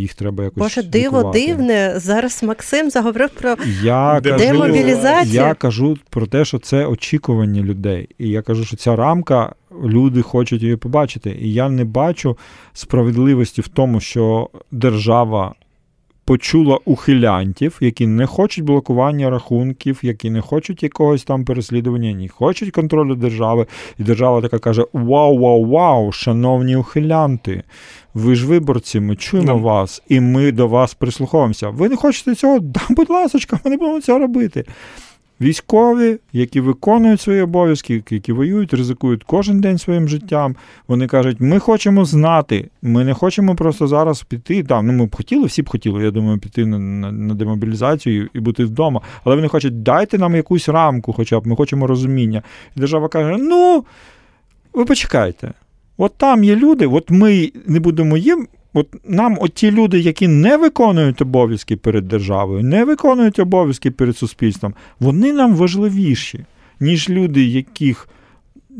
їх треба якось.
Боже, диво
лікувати.
дивне. Зараз Максим заговорив про
Я кажу, я кажу про те, що це очікування людей. І я кажу, що ця рамка, люди хочуть її побачити. І я не бачу справедливості в тому, що держава почула ухилянтів, які не хочуть блокування рахунків, які не хочуть якогось там переслідування, не хочуть контролю держави. І держава така каже: Вау, вау, вау, шановні ухилянти. Ви ж виборці, ми чуємо
Да.
вас, і ми до вас прислуховуємося. Ви не хочете цього? Да, будь ласка, ми не будемо цього робити. Військові, які виконують свої обов'язки, які воюють, ризикують кожен день своїм життям. Вони кажуть, ми хочемо знати, ми не хочемо просто зараз піти. Там, ну ми б хотіли, всі б хотіли, я думаю, піти на, на, на демобілізацію і бути вдома. Але вони хочуть, дайте нам якусь рамку, хоча б ми хочемо розуміння. І держава каже: ну, ви почекайте. От там є люди, от ми не будемо їм. От нам, от ті люди, які не виконують обов'язки перед державою, не виконують обов'язки перед суспільством, вони нам важливіші, ніж люди, яких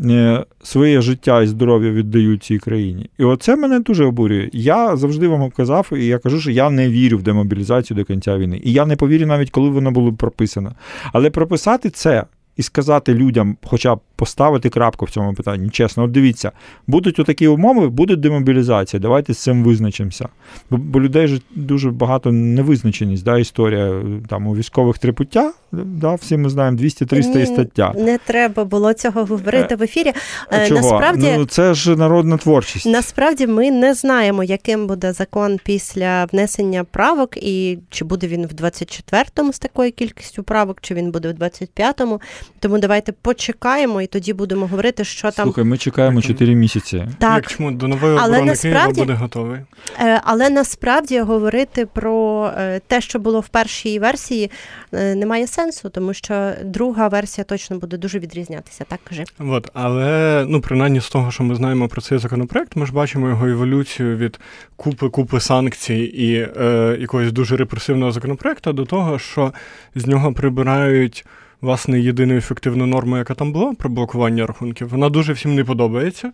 е, своє життя і здоров'я віддають цій країні. І оце мене дуже обурює. Я завжди вам казав, і я кажу, що я не вірю в демобілізацію до кінця війни. І я не повірю навіть, коли воно було прописано. Але прописати це. І сказати людям, хоча б поставити крапку в цьому питанні, чесно, от дивіться, будуть отакі умови, буде демобілізація. Давайте з цим визначимося. Бо, бо людей ж дуже багато невизначеність. Да, історія там у військових три пуття, да, всі ми знаємо 200-300 і стаття.
Не треба було цього говорити в ефірі. Е,
Чого?
Насправді,
Ну, це ж народна творчість.
насправді ми не знаємо, яким буде закон після внесення правок, і чи буде він в 24-му з такою кількістю правок, чи він буде в 25-му. Тому давайте почекаємо і тоді будемо говорити, що там.
Слухай, ми чекаємо 4 місяці.
Так,
Як чому до нової
Але
оборони
насправді-
Києва буде готовий.
Е, Але насправді говорити про е, те, що було в першій версії, е, немає сенсу, тому що друга версія точно буде дуже відрізнятися. Так кажи.
От, але ну, принаймні з того, що ми знаємо про цей законопроект, ми ж бачимо його еволюцію від купи-купи санкцій і е, якогось дуже репресивного законопроекту до того, що з нього прибирають. Власне, єдину ефективну норму, яка там була про блокування рахунків, вона дуже всім не подобається,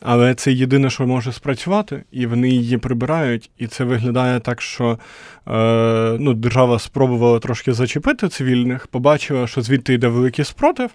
але це єдине, що може спрацювати, і вони її прибирають. І це виглядає так, що е, ну, держава спробувала трошки зачепити цивільних, побачила, що звідти йде великий спротив,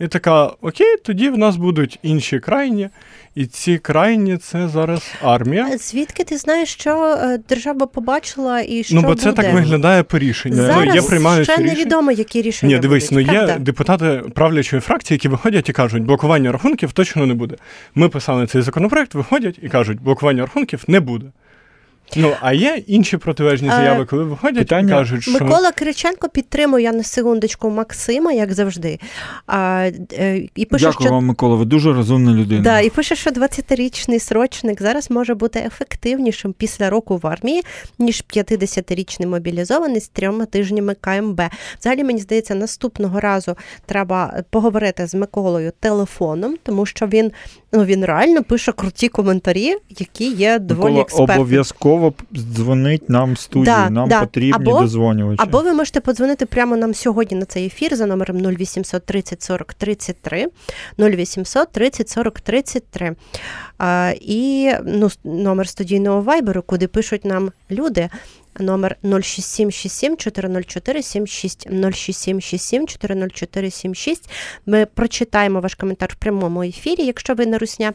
і така: Окей, тоді в нас будуть інші крайні, і ці крайні це зараз армія.
Звідки ти знаєш, що е, держава побачила і що
ну, бо
буде?
це так виглядає по рішенню.
Зараз
ну, є приймаються
ще
рішення.
невідомо, які рішення
Ні, дивись,
будуть,
ну є депутати правлячої фракції, які виходять і кажуть, блокування рахунків точно не буде. Ми писали цей законопроект, виходять і кажуть, блокування рахунків не буде. Ну, а є інші протилежні
Е,
заяви, коли виходять
питання-
і кажуть, що
Микола Кириченко підтримує я на секундочку Максима, як завжди. А, е, і пише,
Дякую
що
вам, Микола. Ви дуже розумна людина.
Да, і пише, що 20-річний срочник зараз може бути ефективнішим після року в армії, ніж 50-річний мобілізований з трьома тижнями КМБ. Взагалі, мені здається, наступного разу треба поговорити з Миколою телефоном, тому що він, ну, він реально пише круті коментарі, які є доволі
Микола,
експертними.
обов'язково обов'язково дзвонить нам в студію.
Да,
нам
да.
потрібні
Або-
дозвонювачі.
Або ви можете подзвонити прямо нам сьогодні на цей ефір за номером 0800 30 40 33, 0800 30 40 33. А, і ну, номер студійного вайберу, куди пишуть нам люди. Номер 06767 404 76 06767 404 76. Ми прочитаємо ваш коментар в прямому ефірі, якщо ви не русня.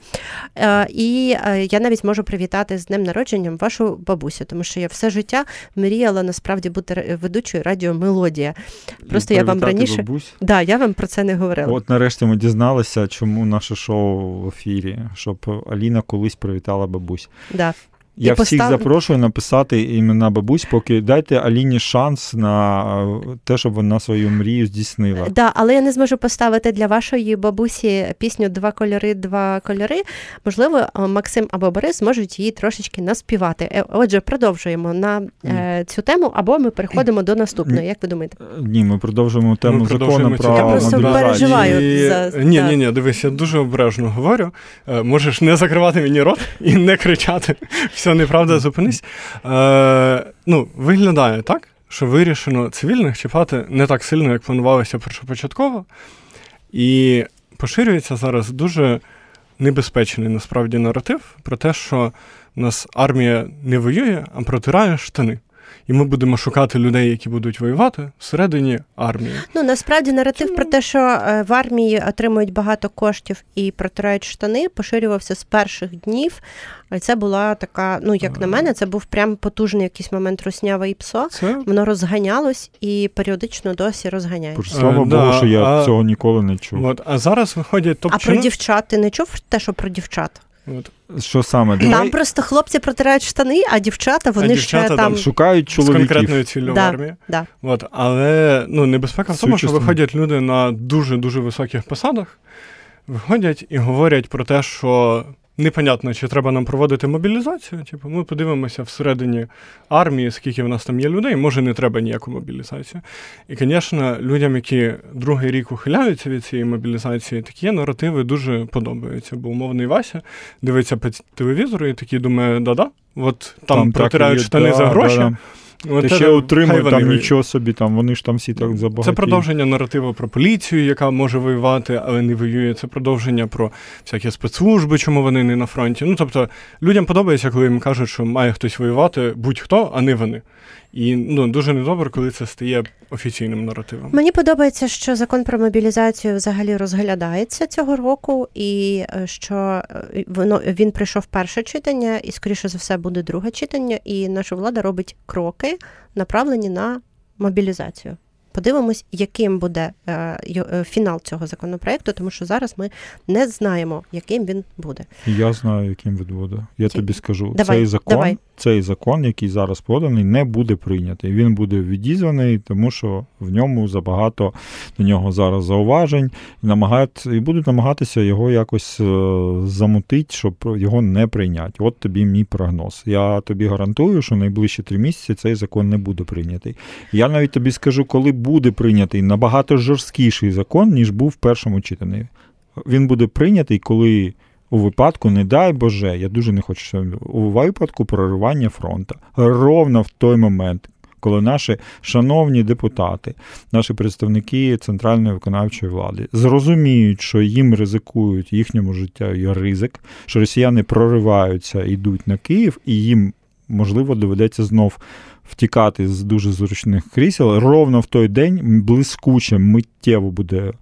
Е, І е, я навіть можу привітати з днем народженням вашу бабусю, тому що я все життя мріяла насправді бути ведучою радіо Мелодія. Просто я вам раніше.
бабусь.
Да, я вам про це не говорила.
От нарешті ми дізналися, чому наше шоу в ефірі, щоб Аліна колись привітала бабусь.
Да.
Я
І
всіх
постав-
запрошую написати імена бабусь, поки дайте Аліні шанс на е, те, щоб вона свою мрію здійснила.
Да, але я не зможу поставити для вашої бабусі пісню Два кольори, два кольори. Можливо, е, Максим або Борис зможуть її трошечки наспівати. Е, Отже, продовжуємо на е, цю тему, або ми переходимо до наступної. Як ви думаєте?
Ні, ми продовжуємо тему
Ми
закону
продовжуємо
про.
Я просто переживаю.
І...
за-
Ні, ні, ні, дивись, я дуже обережно говорю. Можеш не закривати мені рот і не кричати. Все неправда, зупинись. Е, ну, виглядає так, що вирішено цивільних чіпати не так сильно, як планувалося першопочатково. І поширюється зараз дуже небезпечний насправді наратив про те, що нас армія не воює, а протирає штани. І ми будемо шукати людей, які будуть воювати всередині армії.
Ну насправді наратив про те, що е, в армії отримують багато коштів і протирають штани, поширювався з перших днів. Це була така, ну як на мене, це був прям потужний якийсь момент руснява і псо.
Це
Воно розганялось і періодично досі розганяється.
Слава
Е,
Богу,
да,
що я
а-
цього ніколи не чув.
От, а зараз виходять топ
А про дівчат ти не чув те, що про дівчат?
От.
Що саме?
Там просто хлопці протирають штани, а дівчата вони
дівчата
ще
там
там.
Шукають
з
чоловіків.
конкретною ціллю в
Да.
армії.
Да.
От, але ну, небезпека в тому, що виходять люди на дуже-дуже високих посадах, виходять і говорять про те, що непонятно, чи треба нам проводити мобілізацію. Типу, ми подивимося всередині армії, скільки в нас там є людей, може не треба ніяку мобілізацію. І, звісно, людям, які другий рік ухиляються від цієї мобілізації, такі наративи дуже подобаються. Бо умовний Вася дивиться по телевізору і такий думає, да-да, от там,
так і
протирають штани
да,
за гроші.
да, да. Ти
це-
ще
хай
утримує там
воюють.
нічого собі, там вони ж там всі так забагато.
Це продовження наративу про поліцію, яка може воювати, але не воює. Це продовження про всякі спецслужби, чому вони не на фронті. Ну тобто людям подобається, коли їм кажуть, що має хтось воювати будь-хто, а не вони. І ну дуже недобре, коли це стає офіційним наративом.
Мені подобається, що закон про мобілізацію взагалі розглядається цього року, і е, що е, воно він прийшов перше читання, і скоріше за все буде друге читання. І наша влада робить кроки, направлені на мобілізацію. Подивимось, яким буде е, е, фінал цього законопроекту, тому що зараз ми не знаємо, яким він буде.
Я знаю, яким він буде. Я
Ті-
тобі скажу,
Давай,
цей закон,
давай.
Цей закон, який зараз поданий, не буде прийнятий. Він буде відізваний, тому що в ньому забагато до нього зараз зауважень, і намагають, і будуть намагатися його якось е, замутити, щоб його не прийняти. От тобі мій прогноз. Я тобі гарантую, що найближчі три місяці цей закон не буде прийнятий. Я навіть тобі скажу, коли буде прийнятий набагато жорсткіший закон, ніж був в першому читанні. Він буде прийнятий, коли у випадку, не дай Боже, я дуже не хочу, що у випадку проривання фронту. Ровно в той момент, коли наші шановні депутати, наші представники центральної виконавчої влади зрозуміють, що їм ризикують їхньому життю ризик, що росіяни прориваються, йдуть на Київ, і їм можливо доведеться знов втікати з дуже зручних крісел. Ровно в той день блискуче миттєво буде.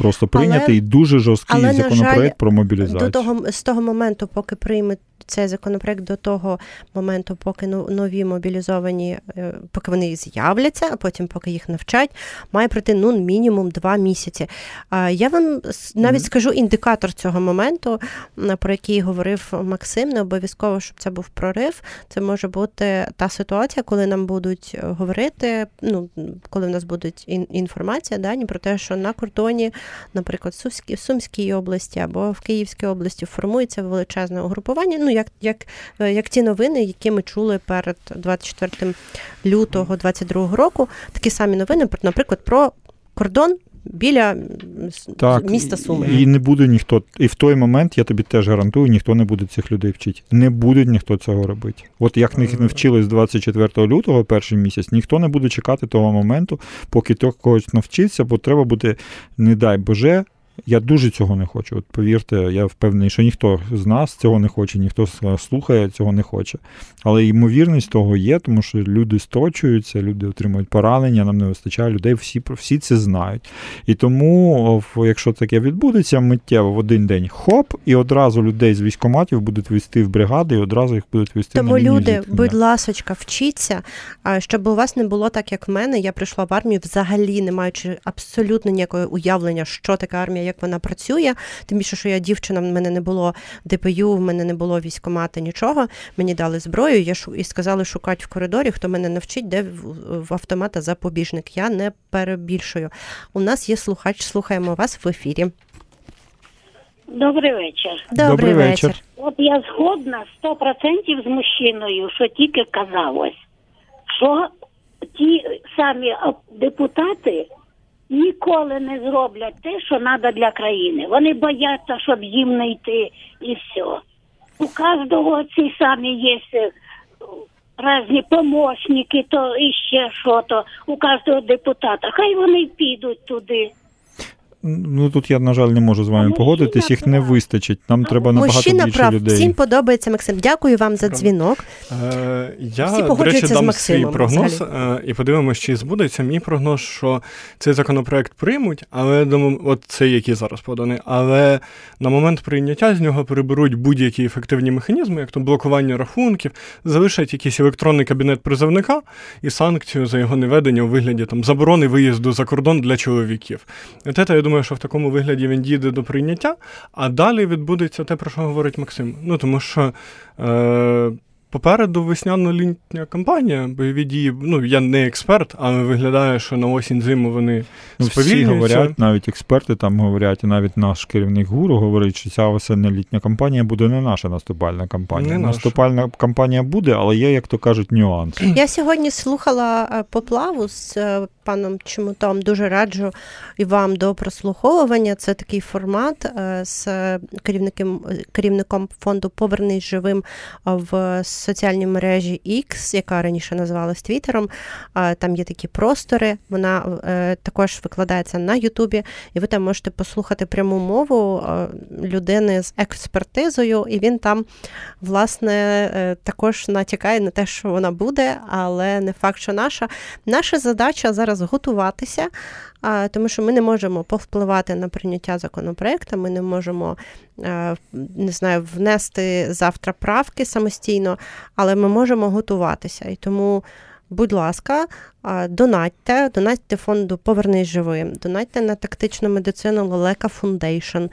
Просто прийнятий дуже жорсткий
але, на
законопроект
жаль,
про мобілізацію.
До того з того моменту, поки прийме цей законопроект, до того моменту, поки ну- нові мобілізовані, е, поки вони з'являться, а потім поки їх навчать, має пройти ну мінімум два місяці. Я вам навіть скажу індикатор цього моменту, про який говорив Максим. Не обов'язково, щоб це був прорив. Це може бути та ситуація, коли нам будуть е, говорити. Ну коли в нас буде інформація дані про те, що на кордоні наприклад, в Сумській, області або в Київській області формується величезне угрупування. Ну, як, як, е, як ті новини, які ми чули перед 24 лютого 22 року, такі самі новини, наприклад, про кордон біля
так,
міста Суми.
І не буде ніхто. І в той момент я тобі теж гарантую, ніхто не буде цих людей вчити. Не буде ніхто цього робити. От як не вчили з 24 лютого, перший місяць, ніхто не буде чекати того моменту, поки той когось навчиться, бо треба буде, не дай Боже. Я дуже цього не хочу. От повірте, я впевнений, що ніхто з нас цього не хоче, ніхто слухає цього не хоче. Але ймовірність того є, тому що люди строчуються, люди отримують поранення, нам не вистачає людей, всі всі це знають. І тому, якщо таке відбудеться, миттєво в один день хоп, і одразу людей з військоматів будуть вести в бригади, і одразу їх будуть вести
тому
на
люди,
зіткнення.
будь ласочка, вчіться, щоб у вас не було так, як в мене. Я прийшла в армію, взагалі не маючи абсолютно ніякого уявлення, що таке армія як вона працює. Тим більше, що я дівчина, в мене не було ДПЮ, в мене не було військомата, нічого. Мені дали зброю. Я шу і сказали шукати в коридорі, хто мене навчить, де в автомата запобіжник. Я не перебільшую. У нас є слухач, слухаємо вас в ефірі.
Добрий вечір.
Добрий,
Добрий вечір.
вечір.
От я згодна 100% з мужчиною, що тільки казалось, що ті самі депутати ніколи не зроблять те, що треба для країни. Вони бояться, щоб їм не йти і все. У кожного ці самі є е, різні помощники, то і ще що то, у кожного депутата. Хай вони підуть туди.
Ну тут я, на жаль, не можу з вами
А
погодитись, їх не вистачить. Нам треба набагато
Мужчина
більше
прав,
людей.
всім подобається Максим. Дякую вам за дзвінок.
Е, я,
Всі
до речі,
з
дам
Максимом
свій прогноз е, і подивимось, чи збудеться. Мій прогноз, що цей законопроект приймуть, але до от цей, який зараз поданий, але на момент прийняття з нього приберуть будь-які ефективні механізми, як то блокування рахунків, залишать якийсь електронний кабінет призовника і санкцію за його неведення у вигляді там заборони виїзду за кордон для чоловіків. От це, я думаю, що в такому вигляді він дійде до прийняття, а далі відбудеться те, про що говорить Максим. Ну тому що. Е, Попереду весняно-літня кампанія, бойові дії. Ну, я не експерт, але виглядає, що на осінь зиму вони
Ну, всі говорять, навіть експерти там говорять, і навіть наш керівник гуру говорить, що ця осіння-літня кампанія буде не наша наступальна кампанія.
Не наша.
Наступальна кампанія буде, але є, як то кажуть, нюанс.
Я сьогодні слухала е, поплаву з е, паном Чмутом. Дуже раджу і вам до прослуховування. Це такий формат е, з керівником керівником фонду Повернись живим в соціальній мережі X, яка раніше називалась Твіттером. Там є такі простори. Вона також викладається на Ютубі, і ви там можете послухати пряму мову людини з експертизою, і він там, власне, також натякає на те, що вона буде, але не факт, що наша. Наша задача зараз готуватися, тому що ми не можемо повпливати на прийняття законопроекту, ми не можемо не знаю, внести завтра правки самостійно, але ми можемо готуватися. І тому. Будь ласка, донатьте, донатьте фонду Повернись живим, донатьте на тактичну медицину Leleka Foundation,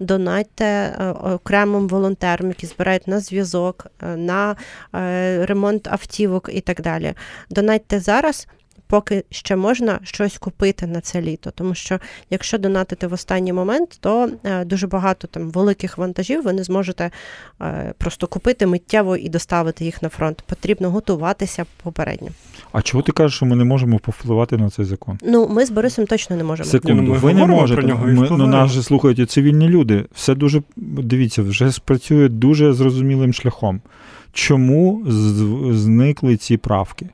донатьте окремим волонтерам, які збирають на зв'язок, на ремонт автівок і так далі. Донатьте зараз. Поки ще можна щось купити на це літо, тому що якщо донатити в останній момент, то дуже багато там великих вантажів ви не зможете просто купити миттєво і доставити їх на фронт. Потрібно готуватися попередньо.
А чого ти кажеш, що ми не можемо повпливати на цей закон?
Ну ми з Борисом точно не можемо.
Секунду,
ну, ми
ви не можете.
про нього
ми, ну, нас же слухають і цивільні люди. Все дуже дивіться, вже спрацює дуже зрозумілим шляхом. Чому зникли ці правки?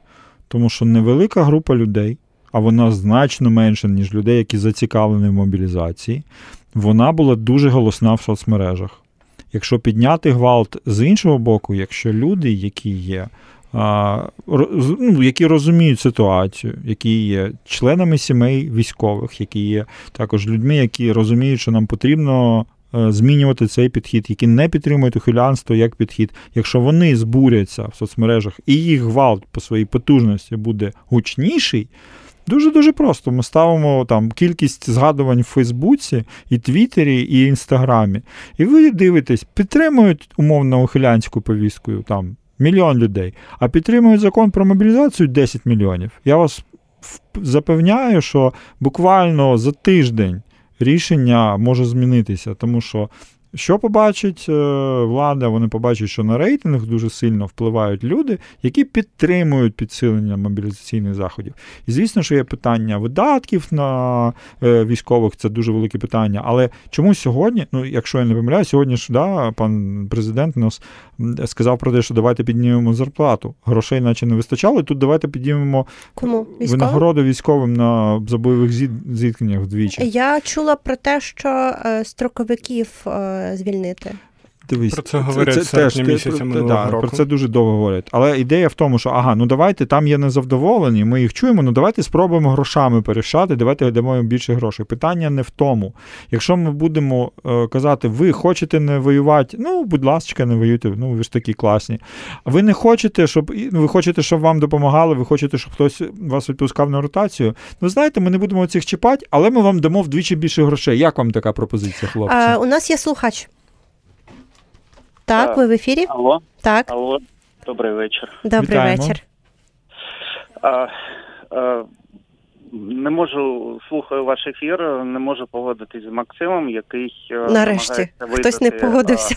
Тому що невелика група людей, а вона значно менша, ніж людей, які зацікавлені в мобілізації, вона була дуже голосна в соцмережах. Якщо підняти гвалт з іншого боку, якщо люди, які є, ну, які розуміють ситуацію, які є членами сімей військових, які є також людьми, які розуміють, що нам потрібно змінювати цей підхід, які не підтримують ухилянство як підхід. Якщо вони збуряться в соцмережах і їх гвалт по своїй потужності буде гучніший. Дуже дуже просто. Ми ставимо там кількість згадувань в Фейсбуці, і Твіттері, і Інстаграмі. І ви дивитесь, підтримують умовно ухилянську повісткою там мільйон людей, а підтримують закон про мобілізацію 10 мільйонів. Я вас запевняю, що буквально за тиждень рішення може змінитися, тому що Що побачить е, влада? Вони побачать, що на рейтинг дуже сильно впливають люди, які підтримують підсилення мобілізаційних заходів. І звісно, що є питання видатків на е, військових, це дуже велике питання. Але чому сьогодні, ну якщо я не помиляю, сьогодні ж да, пан президент нас сказав про те, що давайте піднімемо зарплату. Грошей наче не вистачало. і Тут давайте піднімемо
Кому? Військовим?
винагороду військовим на забойових зіткненнях вдвічі.
Я чула про те, що е, строковиків е, звільнити.
Дивись,
Про це говорять в серпні
ти-
місяця
про-
минулого
да,
року.
Про це дуже довго говорять. Але ідея в тому, що ага, ну давайте там є незавдоволені, ми їх чуємо, ну давайте спробуємо грошами перешати, давайте дамо їм більше грошей. Питання не в тому. Якщо ми будемо е, казати, ви хочете не воювати, ну, будь ласка, не воюйте, ну ви ж такі класні. А ви не хочете, щоб ну, ви хочете, щоб вам допомагали, ви хочете, щоб хтось вас відпускав на ротацію. Ну, знаєте, ми не будемо цих чіпати, але ми вам дамо вдвічі більше грошей. Як вам така пропозиція, хлопці?
Е, у нас є слухач. Так, ви в ефірі?
Алло,
Так,
алло, добрий вечір.
добрий
Вітаємо.
вечір.
А, а, не можу слухаю ваш ефір, не можу погодитись з Максимом, який е,
Нарешті
намагається
хтось не погодився.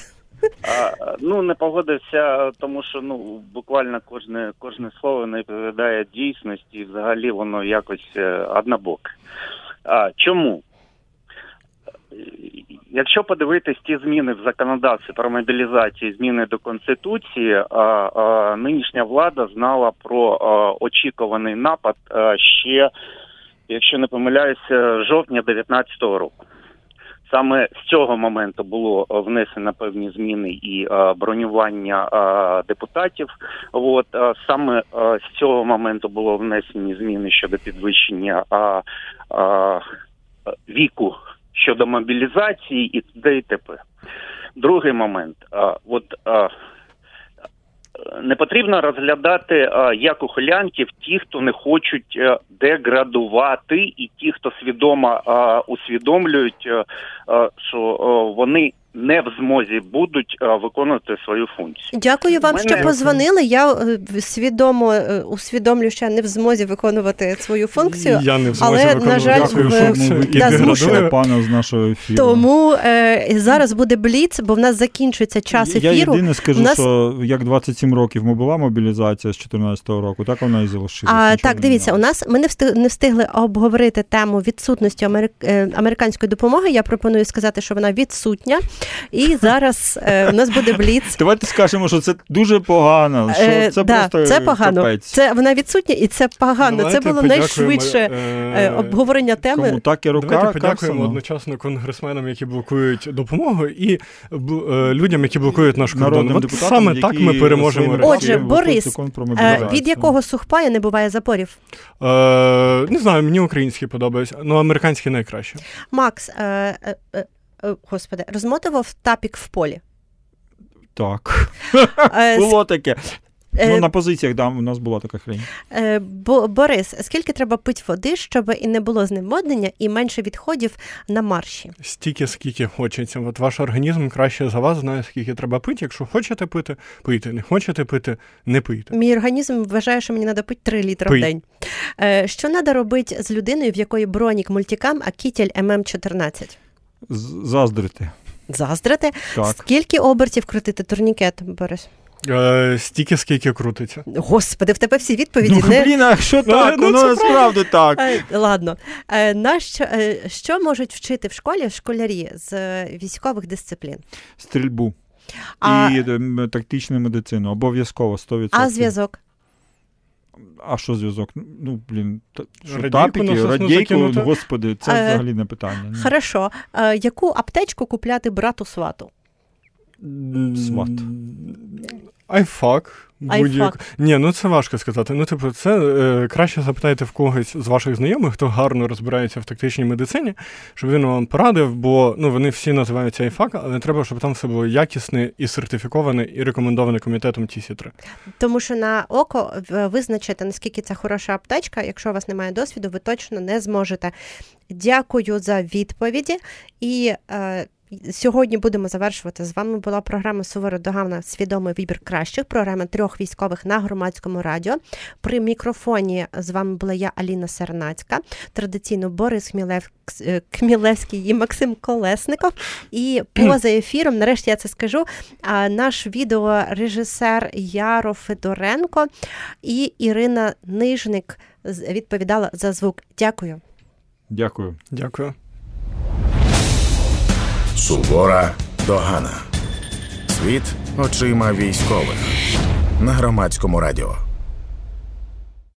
А, а, ну не погодився, тому що ну буквально кожне кожне слово не відповідає дійсності, і взагалі воно якось е, однобоке. А чому? Якщо подивитись ті зміни в законодавстві про мобілізацію, зміни до конституції, нинішня влада знала про очікуваний напад ще, якщо не помиляюся, жовтня 2019 року. Саме з цього моменту було внесено певні зміни і бронювання депутатів. От саме з цього моменту було внесені зміни щодо підвищення віку щодо мобілізації і т.д. і т.п. Другий момент. А, От а, не потрібно розглядати а, як ухилянків ті, хто не хочуть а, деградувати, і ті, хто свідомо а, усвідомлюють, е, е, що е, вони не в змозі будуть е, виконувати свою функцію.
Дякую вам,
Мене-
що позвонили. Я е, свідомо е, усвідомлю, що я не в змозі виконувати свою функцію.
Я не в змозі
але,
виконувати
на жаль,
свою
в-
і
да, змушена.
пана з нашого ефіру.
Тому е, зараз буде бліц, бо в нас закінчується час
Я єдине скажу,
нас-
що як 27 років ми була мобілізація з 2014 року, так вона і залишилася.
А, так, дивіться, у нас ми не встигли, не встигли обговорити тему відсутності америк... американської допомоги. Я пропоную сказати, що вона відсутня. І зараз е, у нас буде бліц.
Давайте скажемо, що це дуже погано. Що
Е,
це
да,
просто
це погано.
капець.
Це вона відсутня, і це погано.
Давайте
це було найшвидше
е,
е, обговорення теми.
Кому так і рука
Давайте подякуємо
Карсону?
одночасно конгресменам, які блокують допомогу, і е, людям, які блокують наш кордон. От саме так ми переможемо.
Отже, Борис, Е, від якого сухпаю не буває запорів?
Е, не знаю, мені українські подобаються, але американські найкраще.
Макс, е, е, господи, розмотував тапік в полі.
Так.
Е,
Було таке.
е,
Ну, на позиціях да, у нас була така хрень.
Е, Бо, Борис, скільки треба пити води, щоб і не було зневоднення, і менше відходів на марші?
Стільки, скільки хочеться. От ваш організм краще за вас знає, скільки треба пити. Якщо хочете пити, пийте. Не хочете пити, не пийте.
Мій організм вважає, що мені треба пити 3 літри
Пий.
в день. Е, Що треба робити з людиною, в якої бронік мультикам, а кітель ММ14?
З- Заздрити.
Заздрите?
Так.
Скільки обертів крутити турнікет, Борис?
Е, стільки, скільки крутиться.
Господи, в тебе всі відповіді.
Ну,
не...
блін, а що так?
ну, це
насправді так.
Е, Ладно. Е, На що, е, що можуть вчити в школі школярі з е, військових дисциплін?
Стрільбу.
А,
І тактичну медицину. Обов'язково 100%.
а зв'язок?
А що зв'язок? Ну, блін, та- що
Радійку
тапіки, радійку, господи, це
а,
взагалі не питання. Ні.
Хорошо. А, Яку аптечку купляти брату свату?
Сват.
Айфак. Будь-як. Ні, ну це важко сказати. Ну, типу, це е, краще запитайте в когось з ваших знайомих, хто гарно розбирається в тактичній медицині, щоб він вам порадив, бо ну, вони всі називаються IFAK, але треба, щоб там все було якісне і сертифіковане, і рекомендоване комітетом TCCC.
Тому що на око визначити, наскільки це хороша аптечка, якщо у вас немає досвіду, ви точно не зможете. Дякую за відповіді. І е, сьогодні будемо завершувати. З вами була програма Сувора догана Свідомий вибір кращих. Програма трьох військових на громадському радіо. При мікрофоні з вами була я, Аліна Сернацька. Традиційно Борис Хмілев, е, Хмілевський і Максим Колесников. І поза ефіром, нарешті я це скажу. Наш відеорежисер Яро Федоренко і Ірина Нижник відповідала за звук. Дякую.
Дякую.
Дякую.
Сувора Догана. Світ очима військових на громадському радіо.